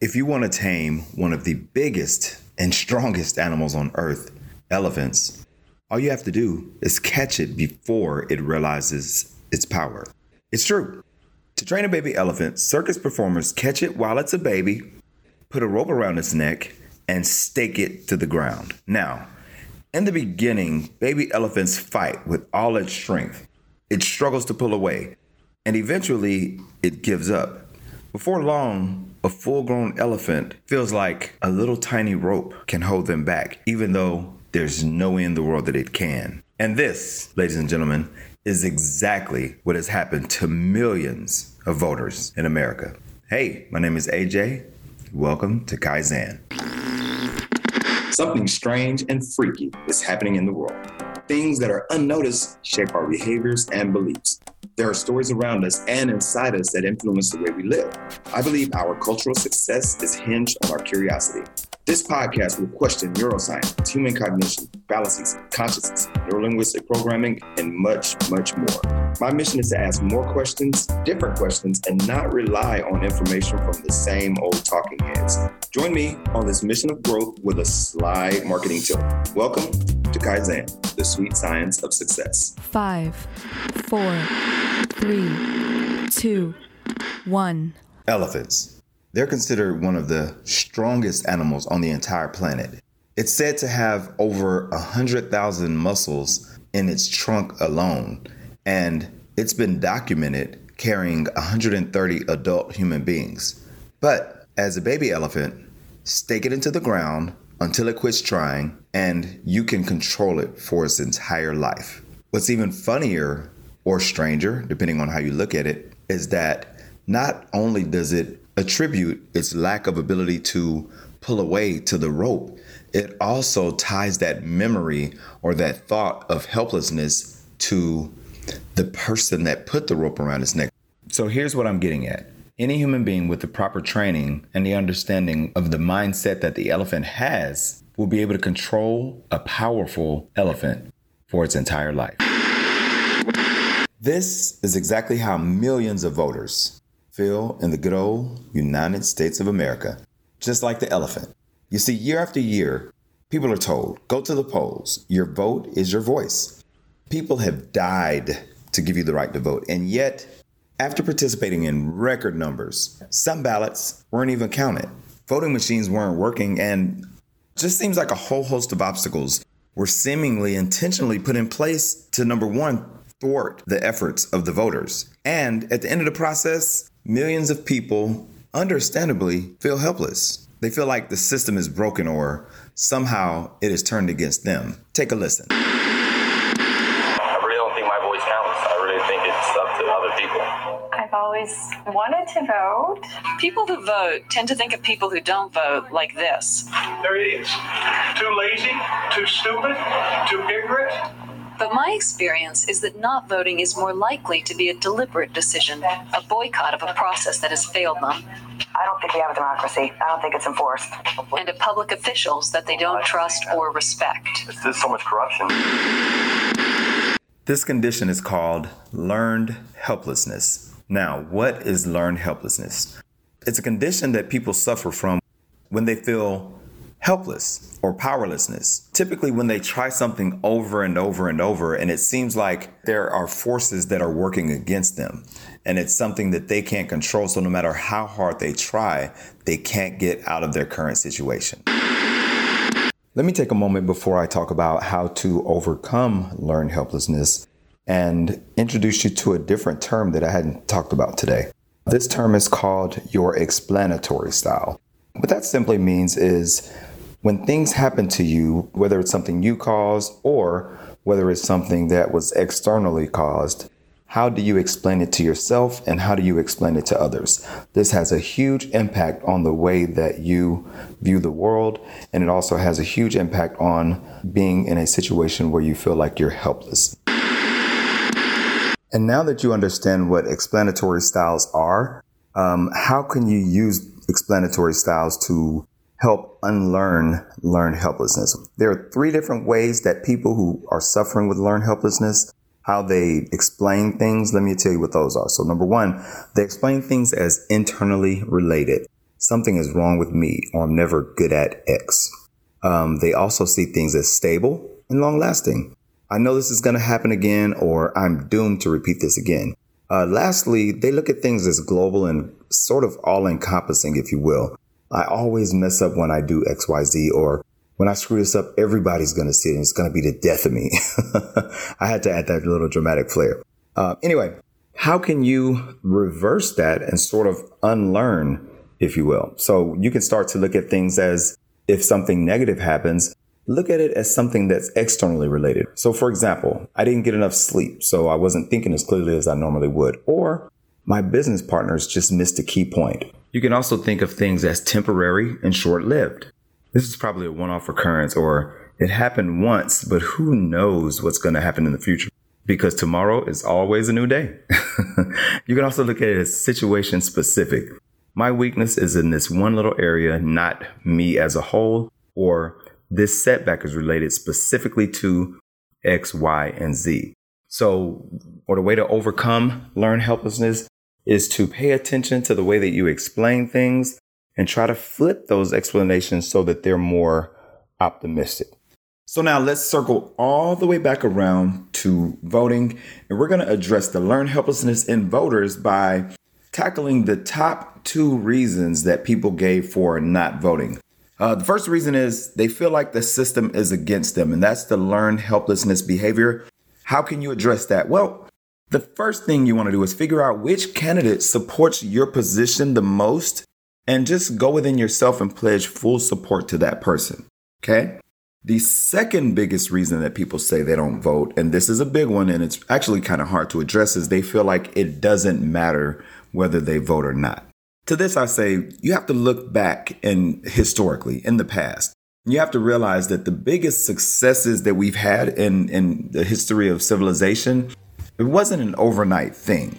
If you want to tame one of the biggest and strongest animals on earth, elephants, all you have to do is catch it before it realizes its power. It's true. To train a baby elephant, circus performers catch it while it's a baby, put a rope around its neck, and stake it to the ground. Now, in the beginning, baby elephants fight with all its strength. It struggles to pull away, and eventually it gives up. Before long, a full grown elephant feels like a little tiny rope can hold them back, even though there's no way in the world that it can. And this, ladies and gentlemen, is exactly what has happened to millions of voters in America. Hey, my name is AJ. Welcome to Kaizen. Something strange and freaky is happening in the world. Things that are unnoticed shape our behaviors and beliefs. There are stories around us and inside us that influence the way we live. I believe our cultural success is hinged on our curiosity. This podcast will question neuroscience, human cognition, fallacies, consciousness, neurolinguistic programming, and much, much more. My mission is to ask more questions, different questions, and not rely on information from the same old talking heads. Join me on this mission of growth with a sly marketing tilt. Welcome to Kaizen, the sweet science of success. Five, four, three, two, one. Elephants. They're considered one of the strongest animals on the entire planet. It's said to have over 100,000 muscles in its trunk alone, and it's been documented carrying 130 adult human beings. But as a baby elephant, stake it into the ground until it quits trying, and you can control it for its entire life. What's even funnier or stranger, depending on how you look at it, is that not only does it attribute its lack of ability to pull away to the rope, it also ties that memory or that thought of helplessness to the person that put the rope around its neck. So here's what I'm getting at. Any human being with the proper training and the understanding of the mindset that the elephant has will be able to control a powerful elephant for its entire life. This is exactly how millions of voters feel in the good old United States of America, just like the elephant. You see, year after year, people are told, go to the polls. Your vote is your voice. People have died to give you the right to vote. And yet, after participating in record numbers, some ballots weren't even counted. Voting machines weren't working, and just seems like a whole host of obstacles were seemingly intentionally put in place to number one, thwart the efforts of the voters. And at the end of the process, millions of people, understandably, feel helpless. They feel like the system is broken or somehow it is turned against them. Take a listen. I really don't think my voice counts. I really think it's up to other people. I've always wanted to vote. People who vote tend to think of people who don't vote like this. They're idiots. Too lazy, too stupid, too ignorant. But my experience is that not voting is more likely to be a deliberate decision, a boycott of a process that has failed them. I don't think we have a democracy. I don't think it's enforced. And of public officials that they don't trust or respect. There's so much corruption. This condition is called learned helplessness. Now, what is learned helplessness? It's a condition that people suffer from when they feel helpless or powerlessness. Typically, when they try something over and over and over, and it seems like there are forces that are working against them, and it's something that they can't control. So, no matter how hard they try, they can't get out of their current situation. Let me take a moment before I talk about how to overcome learned helplessness and introduce you to a different term that I hadn't talked about today. This term is called your explanatory style. What that simply means is when things happen to you, whether it's something you caused or whether it's something that was externally caused, how do you explain it to yourself and how do you explain it to others? This has a huge impact on the way that you view the world, and it also has a huge impact on being in a situation where you feel like you're helpless. And now that you understand what explanatory styles are, um, how can you use explanatory styles to help unlearn learned helplessness. There are three different ways that people who are suffering with learned helplessness, how they explain things. Let me tell you what those are. So number one, they explain things as internally related. something is wrong with me or I'm never good at X. Um, they also see things as stable and long lasting. I know this is going to happen again or I'm doomed to repeat this again. Uh, lastly, they look at things as global and sort of all encompassing, if you will. I always mess up when I do XYZ or when I screw this up, everybody's going to see it and it's going to be the death of me. I had to add that little dramatic flair. Uh, anyway, how can you reverse that and sort of unlearn, if you will? So you can start to look at things as if something negative happens, look at it as something that's externally related. So, for example, I didn't get enough sleep, so I wasn't thinking as clearly as I normally would. Or my business partners just missed a key point. You can also think of things as temporary and short lived. This is probably a one off occurrence or it happened once, but who knows what's going to happen in the future because tomorrow is always a new day. you can also look at it as situation specific. My weakness is in this one little area, not me as a whole, or this setback is related specifically to X, Y, and Z. So, or the way to overcome learn helplessness is to pay attention to the way that you explain things and try to flip those explanations so that they're more optimistic. So now let's circle all the way back around to voting, and we're going to address the learned helplessness in voters by tackling the top two reasons that people gave for not voting. Uh, the first reason is they feel like the system is against them, and that's the learned helplessness behavior. How can you address that? Well, the first thing you want to do is figure out which candidate supports your position the most and just go within yourself and pledge full support to that person. Okay? The second biggest reason that people say they don't vote, and this is a big one and it's actually kind of hard to address, is they feel like it doesn't matter whether they vote or not. To this, I say you have to look back and historically in the past. You have to realize that the biggest successes that we've had in, in the history of civilization, it wasn't an overnight thing.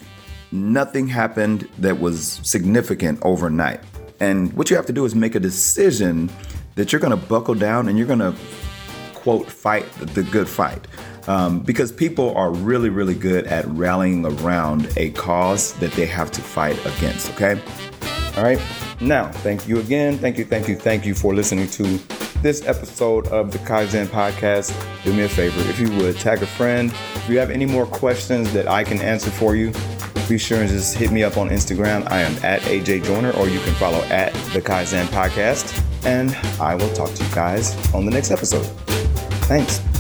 Nothing happened that was significant overnight. And what you have to do is make a decision that you're going to buckle down and you're going to quote fight the good fight um, because people are really really good at rallying around a cause that they have to fight against okay all right now thank you again thank you thank you thank you for listening to this episode of the kaizen podcast do me a favor if you would tag a friend if you have any more questions that i can answer for you be sure and just hit me up on instagram i am at aj joyner or you can follow at the kaizen podcast and I will talk to you guys on the next episode. Thanks.